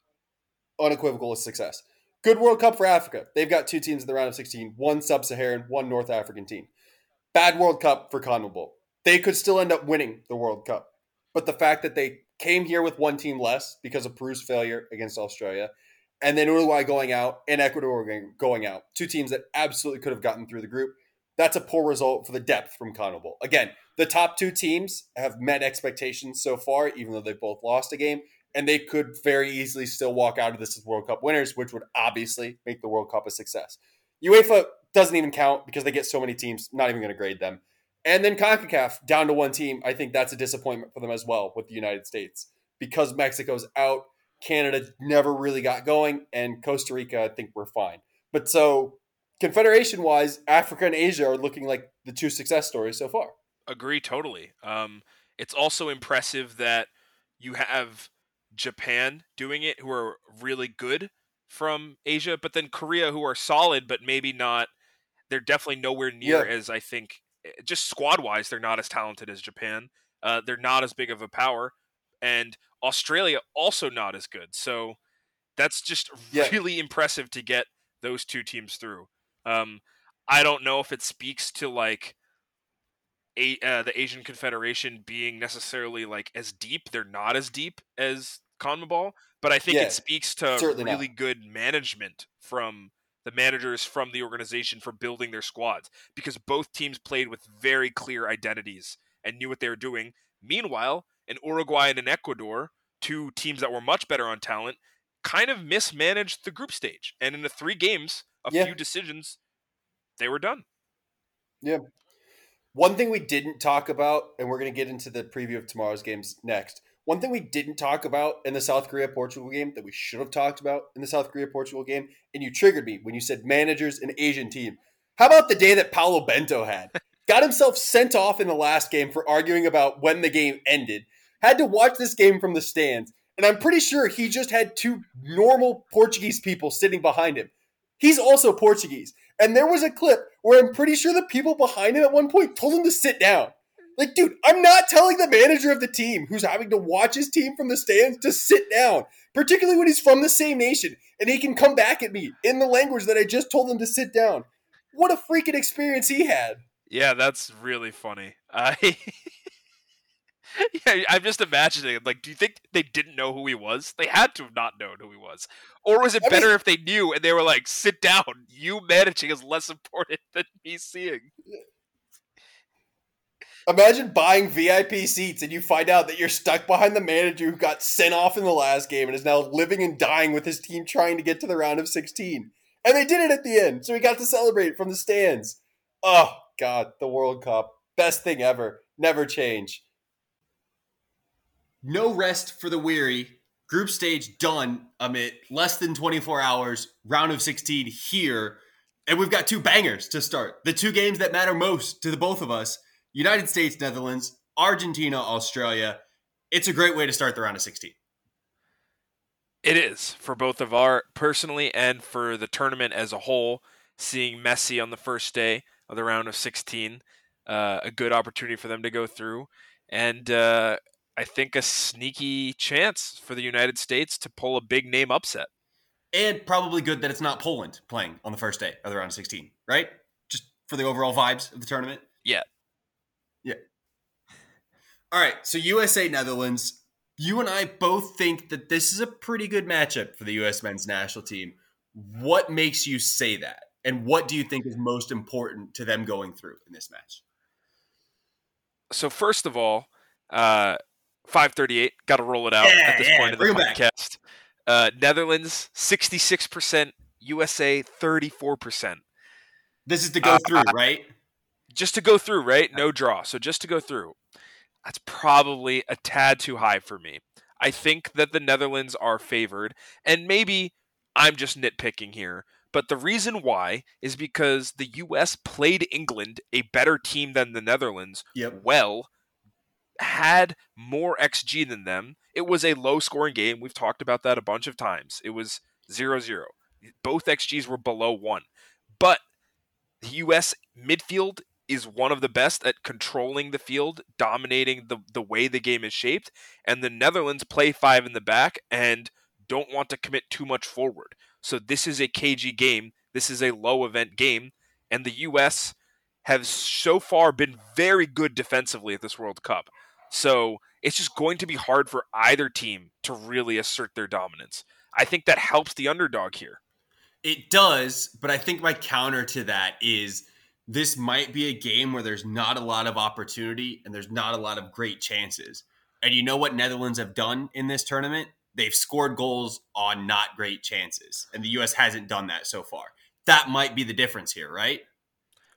Unequivocal success. Good World Cup for Africa. They've got two teams in the round of 16, one sub-Saharan, one North African team. Bad World Cup for CONMEBOL. They could still end up winning the World Cup. But the fact that they came here with one team less because of Peru's failure against Australia, and then Uruguay going out and Ecuador going- out, two teams that absolutely could have gotten through the group. That's a poor result for the depth from CONMEBOL. Again, the top two teams have met expectations so far, even though they both lost a game, and they could very easily still walk out of this as World Cup winners, which would obviously make the World Cup a success. UEFA doesn't even count because they get so many teams, not even going to grade them. And then CONCACAF down to one team. I think that's a disappointment for them as well with the United States because Mexico's out. Canada never really got going, and Costa Rica, I think we're fine. But so, confederation wise, Africa and Asia are looking like the two success stories so far. agree totally. Um, it's also impressive that you have Japan doing it, who are really good from Asia, but then Korea, who are solid, but maybe not. They're definitely nowhere near Yeah. as I think. Eh, Just squad wise, they're not as talented as Japan. Uh, they're not as big of a power, and Australia also not as good. So that's just Yeah. really impressive to get those two teams through. Um, I don't know if it speaks to like a, uh, the Asian Confederation being necessarily like as deep. They're not as deep as CONMEBOL, but I think Yeah, it speaks to certainly not. really good management from the managers from the organization for building their squads because both teams played with very clear identities and knew what they were doing. Meanwhile, in Uruguay and in Ecuador, two teams that were much better on talent, kind of mismanaged the group stage. And in the three games, a Yeah. few decisions, they were done. Yeah. One thing we didn't talk about, and we're going to get into the preview of tomorrow's games next. One thing we didn't talk about in the South Korea Portugal game that we should have talked about in the South Korea Portugal game, and you triggered me when you said managers and Asian team. How about the day that Paulo Bento had? Got himself sent off in the last game for arguing about when the game ended. Had to watch this game from the stands, and I'm pretty sure he just had two normal Portuguese people sitting behind him. He's also Portuguese. And there was a clip where I'm pretty sure the people behind him at one point told him to sit down. Like, dude, I'm not telling the manager of the team who's having to watch his team from the stands to sit down, particularly when he's from the same nation and he can come back at me in the language that I just told him to sit down. What a freaking experience he had. Yeah, that's really funny. I yeah, I'm just imagining. Like, do you think they didn't know who he was? They had to have not known who he was, or was it I better mean- if they knew and they were like, "Sit down. You managing is less important than me seeing." Imagine buying VIP seats and you find out that you're stuck behind the manager who got sent off in the last game and is now living and dying with his team trying to get to the round of 16. And they did it at the end, so he got to celebrate from the stands. Oh, God, the World Cup. Best thing ever. Never change. No rest for the weary. Group stage done amid less than 24 hours. Round of 16 here. And we've got two bangers to start. The two games that matter most to the both of us United States, Netherlands, Argentina, Australia. It's a great way to start the round of 16. It is for both of our personally and for the tournament as a whole. Seeing Messi on the first day of the round of 16, uh, a good opportunity for them to go through, and uh, I think a sneaky chance for the United States to pull a big name upset. And probably good that it's not Poland playing on the first day of the round of 16, right? Just for the overall vibes of the tournament? Yeah. Yeah. All right. So USA Netherlands. You and I both think that this is a pretty good matchup for the U.S. men's national team. What makes you say that? And what do you think is most important to them going through in this match? So first of all, uh, 538, got to roll it out Yeah, at this yeah, point in the podcast. Uh, Netherlands 66%, USA 34%. This is to go Uh, through, right? Just to go through, right? No draw. So just to go through. That's probably a tad too high for me. I think that the Netherlands are favored, and maybe I'm just nitpicking here, but the reason why is because the US played England, a better team than the Netherlands, Yep. well, had more XG than them. It was a low scoring game. We've talked about that a bunch of times. It was 0 0. Both XGs were below one. But the US midfield is one of the best at controlling the field, dominating the, the way the game is shaped. And the Netherlands play five in the back and don't want to commit too much forward. So this is a cagey game. This is a low event game. And the US have so far been very good defensively at this World Cup. So it's just going to be hard for either team to really assert their dominance. I think that helps the underdog here. It does, but I think my counter to that is this might be a game where there's not a lot of opportunity and there's not a lot of great chances. And you know what Netherlands have done in this tournament? They've scored goals on not great chances, and the US hasn't done that so far. That might be the difference here, right?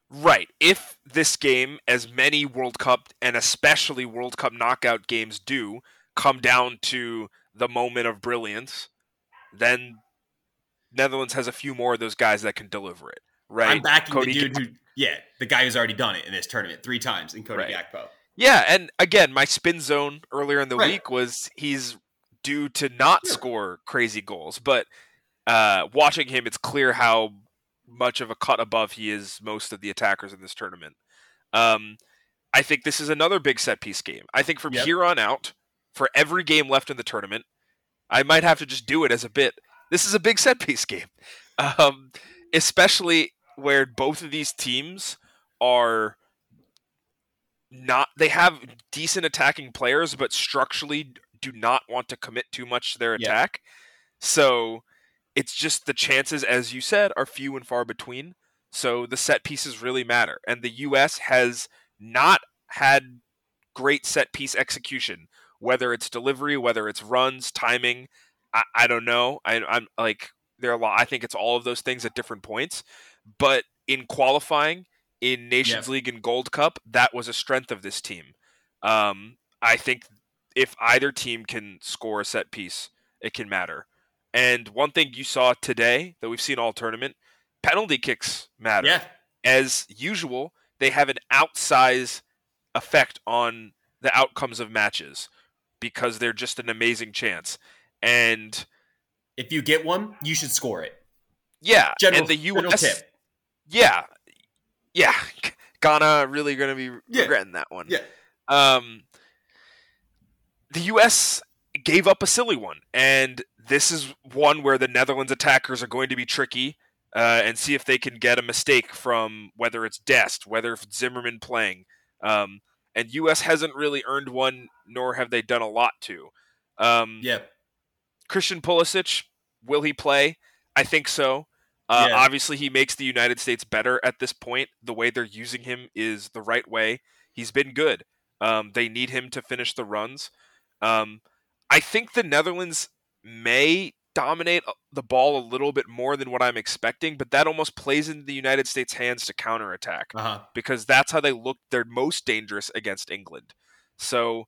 Right. If this game, as many World Cup and especially World Cup knockout games do, come down to the moment of brilliance, then Netherlands has a few more of those guys that can deliver it. Right. I'm backing Cody the dude Gak- who, yeah, the guy who's already done it in this tournament three times in Cody Right. Gakpo. Yeah, and again, my spin zone earlier in the Right. week was he's due to not score crazy goals, but uh, watching him, it's clear how much of a cut above he is most of the attackers in this tournament. Um, I think this is another big set piece game. I think from Yep. here on out, for every game left in the tournament, I might have to just do it as a bit. This is a big set piece game, um, especially where both of these teams are not they have decent attacking players but structurally do not want to commit too much to their Yeah. attack. So it's just the chances as you said are few and far between. So the set pieces really matter. And the us has not had great set piece execution whether it's delivery whether it's runs timing i, I don't know. I, i'm like there are a lot i think it's all of those things at different points but in qualifying in Nations Yep. League and Gold Cup, that was a strength of this team. Um, I think if either team can score a set piece, it can matter. And one thing you saw today that we've seen all tournament, penalty kicks matter. Yeah. As usual, they have an outsize effect on the outcomes of matches because they're just an amazing chance. And If you get one, you should score it. yeah, General, and the US tip. Yeah. Yeah. Ghana really going to be Yeah. regretting that one. Yeah. Um, the U.S. gave up a silly one, and this is one where the Netherlands attackers are going to be tricky uh, and see if they can get a mistake from whether it's Dest, whether it's Zimmerman playing. Um, and U.S. hasn't really earned one, nor have they done a lot to. Um, Yeah. Christian Pulisic, will he play? I think so. Uh, Yeah. Obviously, he makes the United States better at this point. The way they're using him is the right way. He's been good. Um, they need him to finish the runs. Um, I think the Netherlands may dominate uh, the ball a little bit more than what I'm expecting, but that almost plays into the United States' hands to counterattack Uh huh. because that's how they look they're most dangerous against England. So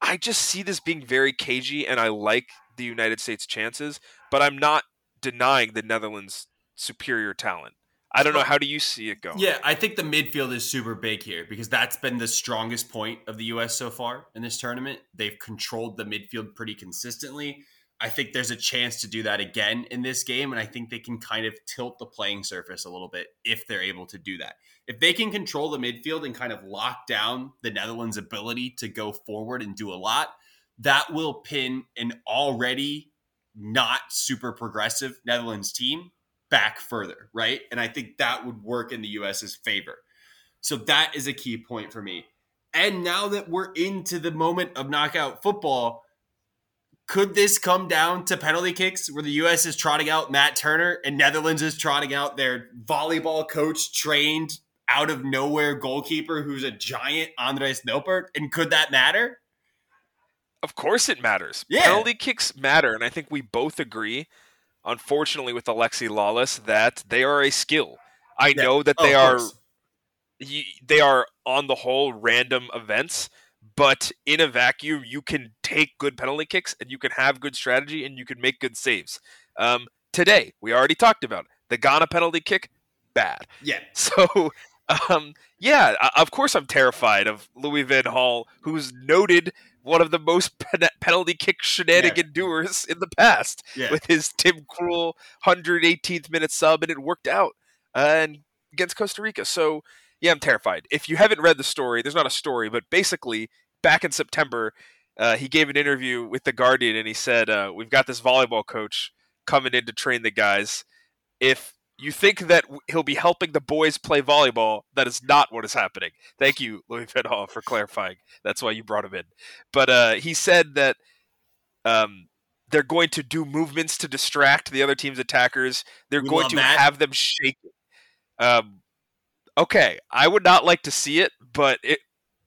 I just see this being very cagey and I like the United States chances, but I'm not denying the Netherlands superior talent. I don't know how do you see it going? Yeah, I think the midfield is super big here because that's been the strongest point of the U.S. so far in this tournament. They've controlled the midfield pretty consistently. I think there's a chance to do that again in this game, and I think they can kind of tilt the playing surface a little bit if they're able to do that. If they can control the midfield and kind of lock down the Netherlands' ability to go forward and do a lot, that will pin an already not super progressive Netherlands team back further, right? And I think that would work in the US's favor. So that is a key point for me. And now that we're into the moment of knockout football, could this come down to penalty kicks where the US is trotting out Matt Turner and Netherlands is trotting out their volleyball coach trained out of nowhere goalkeeper who's a giant Andries Noppert? And could that matter? Of course it matters. Yeah. Penalty kicks matter, and I think we both agree, unfortunately, with Alexi Lalas, that they are a skill. I Yeah. know that Oh, they are they are on the whole random events, but in a vacuum, you can take good penalty kicks and you can have good strategy and you can make good saves. Um, today, we already talked about it. the Ghana penalty kick, bad. Yeah. So, um, yeah, of course I'm terrified of Louis van Gaal, who's noted one of the most pen- penalty kick shenanigan doers in the past Yeah. with his Tim Krul 118th minute sub, and it worked out uh, and against Costa Rica. So, yeah, I'm terrified. If you haven't read the story, there's not a story, but basically, back in September, uh, he gave an interview with the Guardian, and he said, uh, "We've got this volleyball coach coming in to train the guys. If you think that he'll be helping the boys play volleyball, that is not what is happening." Thank you, Louis van Gaal, for clarifying. That's why you brought him in. But uh, he said that um, they're going to do movements to distract the other team's attackers. They're We going to that. have them shake. Um, okay, I would not like to see it, but it,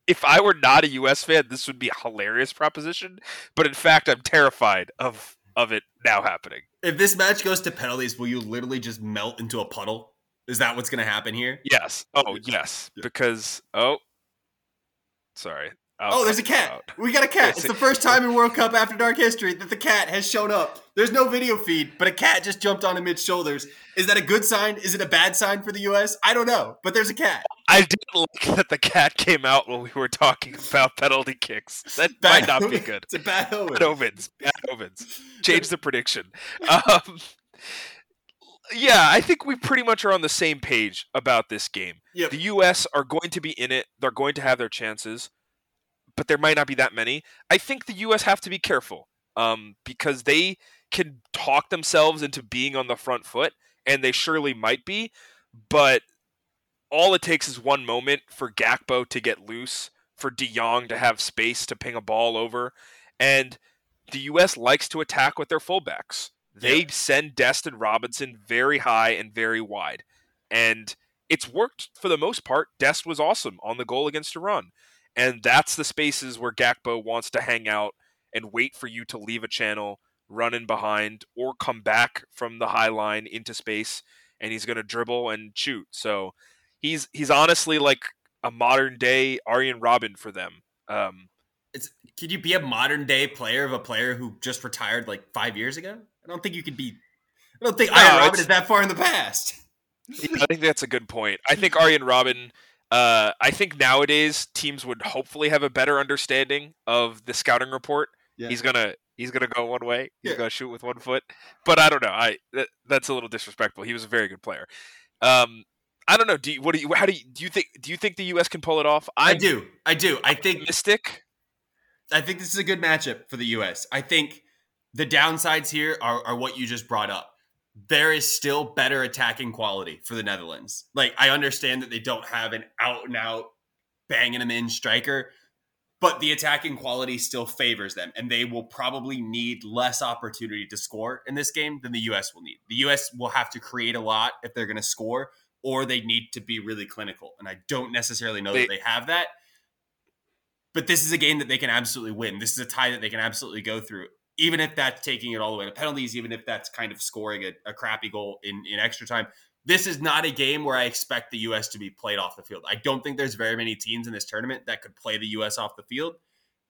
if I were not a U.S. fan, this would be a hilarious proposition. But in fact, I'm terrified of of it now happening. If this match goes to penalties, will you literally just melt into a puddle? Is that what's going to happen here? Yes. Oh, yes. Because oh, sorry. I'll Oh, there's a cat. out. We got a cat. Yes, It's the first time in World Cup After Dark history that the cat has shown up. There's no video feed, but a cat just jumped on mid shoulders. Is that a good sign? Is it a bad sign for the U.S.? I don't know, but there's a cat. I did like that the cat came out when we were talking about penalty kicks. That Bad might not be good. It's a bad omen. Bad omens. Bad. Change the prediction. Um, yeah, I think we pretty much are on the same page about this game. Yep. The U.S. are going to be in it. They're going to have their chances, but there might not be that many. I think the U.S. have to be careful um, because they can talk themselves into being on the front foot, and they surely might be. But all it takes is one moment for Gakpo to get loose, for De Jong to have space to ping a ball over, and the U.S. likes to attack with their fullbacks. They Yeah. send Dest and Robinson very high and very wide, and it's worked for the most part. Dest was awesome on the goal against Iran, and that's the spaces where Gakpo wants to hang out and wait for you to leave a channel, run in behind, or come back from the high line into space, and he's going to dribble and shoot. So he's he's honestly like a modern day Arjen Robben for them. Um, It's, could you be a modern day player of a player who just retired like five years ago? I don't think you could be. I don't think No, Arjen Robben is that far in the past. I think that's a good point. I think Arjen Robben. Uh, I think nowadays teams would hopefully have a better understanding of the scouting report. Yeah. He's gonna he's gonna go one way. He's Yeah. gonna shoot with one foot. But I don't know. I that, that's a little disrespectful. He was a very good player. Um, I don't know. Do you, what do you how do you do you think do you think the U.S. can pull it off? I I'm do. I do. I think mystic. I think this is a good matchup for the U.S. I think the downsides here are, are what you just brought up. There is still better attacking quality for the Netherlands. Like I understand that they don't have an out and out banging them in striker, but the attacking quality still favors them, and they will probably need less opportunity to score in this game than the U.S. will need. The U.S. will have to create a lot if they're going to score, or they need to be really clinical, and I don't necessarily know They- that they have that but this is a game that they can absolutely win. This is a tie that they can absolutely go through, even if that's taking it all the way to penalties, even if that's kind of scoring a, a crappy goal in, in extra time. This is not a game where I expect the U.S. to be played off the field. I don't think there's very many teams in this tournament that could play the U.S. off the field,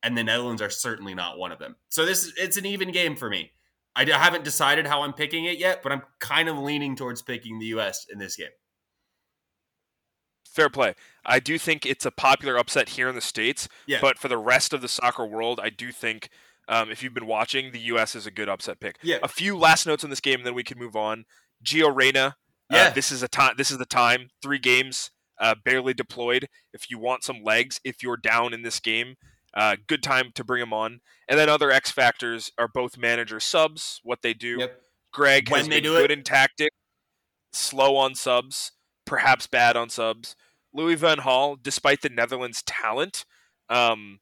and the Netherlands are certainly not one of them. So this is it's an even game for me. I haven't decided how I'm picking it yet, but I'm kind of leaning towards picking the U.S. in this game. Fair play. I do think it's a popular upset here in the states, Yeah. but for the rest of the soccer world, I do think um, if you've been watching, the U.S. is a good upset pick. Yeah. A few last notes on this game, and then we can move on. Gio Reyna. Yeah. Uh, this is a time. This is the time. Three games, uh, barely deployed. If you want some legs, if you're down in this game, uh, good time to bring him on. And then other X factors are both manager subs. What they do. Yep. Greg When has they been do good it. in tactic. slow on subs, perhaps bad on subs. Louis van Gaal, despite the Netherlands' talent, um,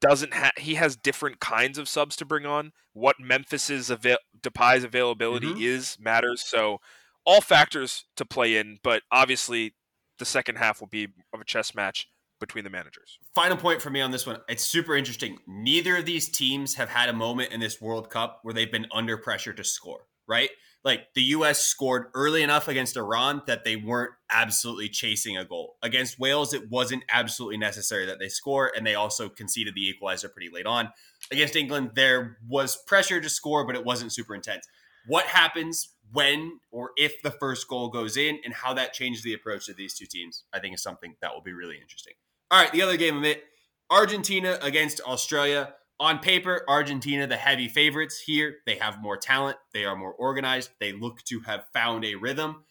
doesn't have. He has different kinds of subs to bring on. What Memphis's avail- Depay's availability Mhm. is matters. So all factors to play in, but obviously the second half will be of a chess match between the managers. Final point for me on this one. It's super interesting. Neither of these teams have had a moment in this World Cup where they've been under pressure to score, right? Like the US scored early enough against Iran that they weren't absolutely chasing a goal. Against Wales, it wasn't absolutely necessary that they score, and they also conceded the equalizer pretty late on. Against England, there was pressure to score, but it wasn't super intense. What happens when or if the first goal goes in and how that changes the approach of these two teams, I think is something that will be really interesting. All right, the other game of it Argentina against Australia. On paper, Argentina, the heavy favorites here. They have more talent, they are more organized, they look to have found a rhythm.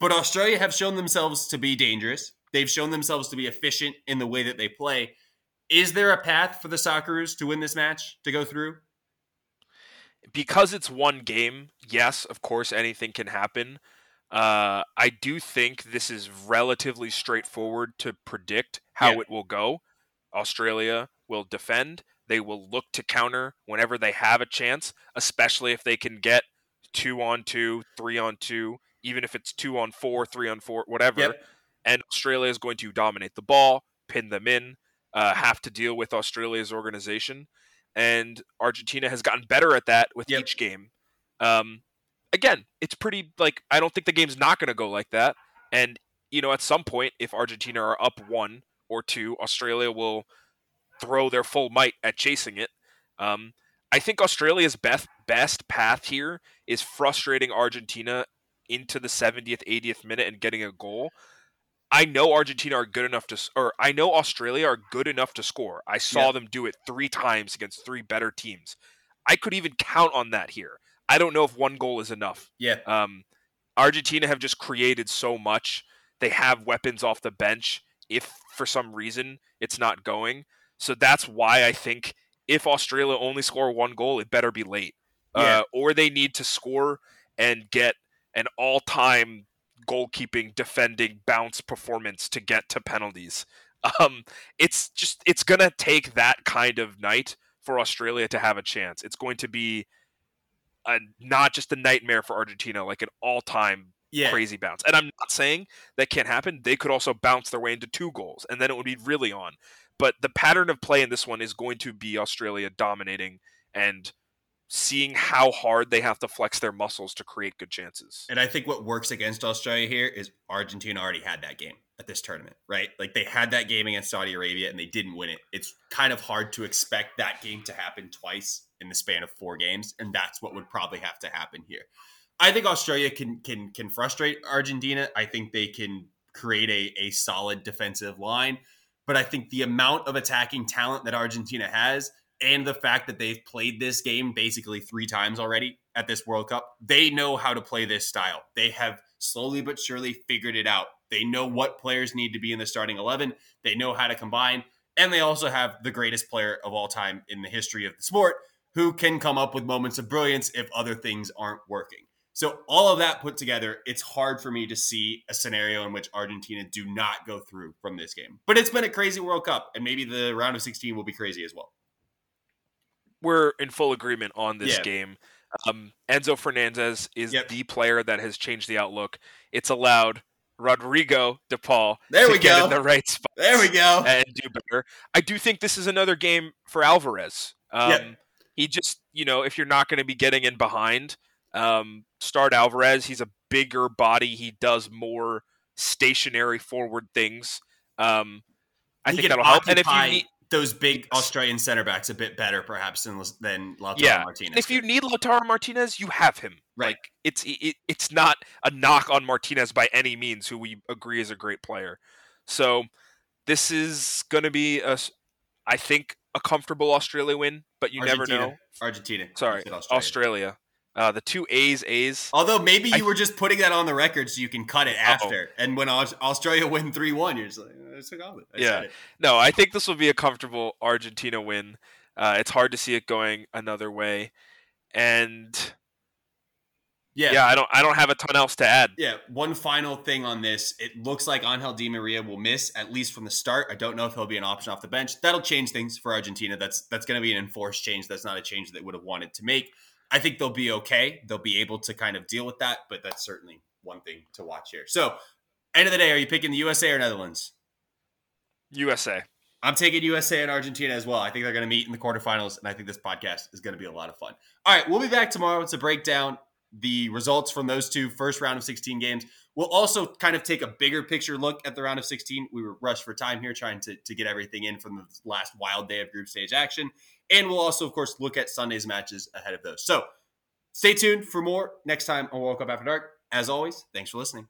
But Australia have shown themselves to be dangerous. They've shown themselves to be efficient in the way that they play. Is there a path for the Socceroos to win this match, to go through? because it's one game, yes, of course, anything can happen. Uh, I do think this is relatively straightforward to predict how Yeah. it will go. Australia will defend. They will look to counter whenever they have a chance, especially if they can get two on two, three on two, even if it's two on four, three on four, whatever. Yep. And Australia is going to dominate the ball, pin them in, uh, have to deal with Australia's organization and Argentina has gotten better at that with Yep. each game. Um, again, it's pretty like I don't think the game's not going to go like that. And you know, at some point, if Argentina are up one or two, Australia will throw their full might at chasing it. Um, I think Australia's best best path here is frustrating Argentina into the 70th, 80th minute and getting a goal. I know Argentina are good enough to, or I know Australia are good enough to score. I saw Yeah. them do it three times against three better teams. I could even count on that here. I don't know if one goal is enough. Yeah. Um, Argentina have just created so much. They have weapons off the bench. If for some reason it's not going, so that's why I think if Australia only score one goal, it better be late, Yeah. uh, or they need to score and get an all-time goalkeeping, defending, bounce performance to get to penalties. Um, it's just it's gonna take that kind of night for Australia to have a chance. It's going to be a, not just a nightmare for Argentina, like an all-time Yeah. crazy bounce. And I'm not saying that can't happen. They could also bounce their way into two goals, and then it would be really on. But the pattern of play in this one is going to be Australia dominating and seeing how hard they have to flex their muscles to create good chances. And I think what works against Australia here is Argentina already had that game at this tournament, right? Like they had that game against Saudi Arabia and they didn't win it. It's kind of hard to expect that game to happen twice in the span of four games, and that's what would probably have to happen here. I think Australia can can can frustrate Argentina. I think they can create a, a solid defensive line, but I think the amount of attacking talent that Argentina has and the fact that they've played this game basically three times already at this World Cup, they know how to play this style. They have slowly but surely figured it out. They know what players need to be in the starting 11, they know how to combine, and they also have the greatest player of all time in the history of the sport who can come up with moments of brilliance if other things aren't working. So, all of that put together, it's hard for me to see a scenario in which Argentina do not go through from this game. But it's been a crazy World Cup, and maybe the round of 16 will be crazy as well. We're in full agreement on this Yeah. game. Um, Enzo Fernandez is Yep. the player that has changed the outlook. It's allowed Rodrigo De Paul There to we get go. in the right spot. There we go. and do better. I do think this is another game for Alvarez. Um, Yep. He just, you know, if you're not going to be getting in behind, um, start Alvarez. He's a bigger body. He does more stationary forward things. Um, I He think that'll help. And if you need, those big Australian center backs a bit better, perhaps, than, than Lautaro yeah, Martinez. and if you need Lautaro Martinez, you have him. Right. Like it's it, it's not a knock on Martinez by any means, who we agree is a great player. So this is going to be a, I think, a comfortable Australia win, but you never know. Argentina. Sorry, Australia. Australia. Uh, the two A's, A's. Although maybe you I- were just putting that on the record so you can cut it after. And when Australia win 3 1, you're just like, "Uh, it's a comment. I Yeah. said it. No, I think this will be a comfortable Argentina win. Uh, it's hard to see it going another way, and Yeah. yeah, I don't I don't have a ton else to add. Yeah, one final thing on this. It looks like Angel Di Maria will miss at least from the start. I don't know if he'll be an option off the bench. That'll change things for Argentina. That's that's going to be an enforced change. That's not a change that they would have wanted to make. I think they'll be okay. They'll be able to kind of deal with that, but that's certainly one thing to watch here. So, end of the day, are you picking the USA or Netherlands? USA. I'm taking USA and Argentina as well. I think they're going to meet in the quarterfinals, and I think this podcast is going to be a lot of fun. All right, we'll be back tomorrow to break down the results from those two first round of 16 games. We'll also kind of take a bigger picture look at the round of 16. We were rushed for time here trying to, to get everything in from the last wild day of group stage action. And we'll also, of course, look at Sunday's matches ahead of those. So stay tuned for more next time on World Cup After Dark. As always, thanks for listening.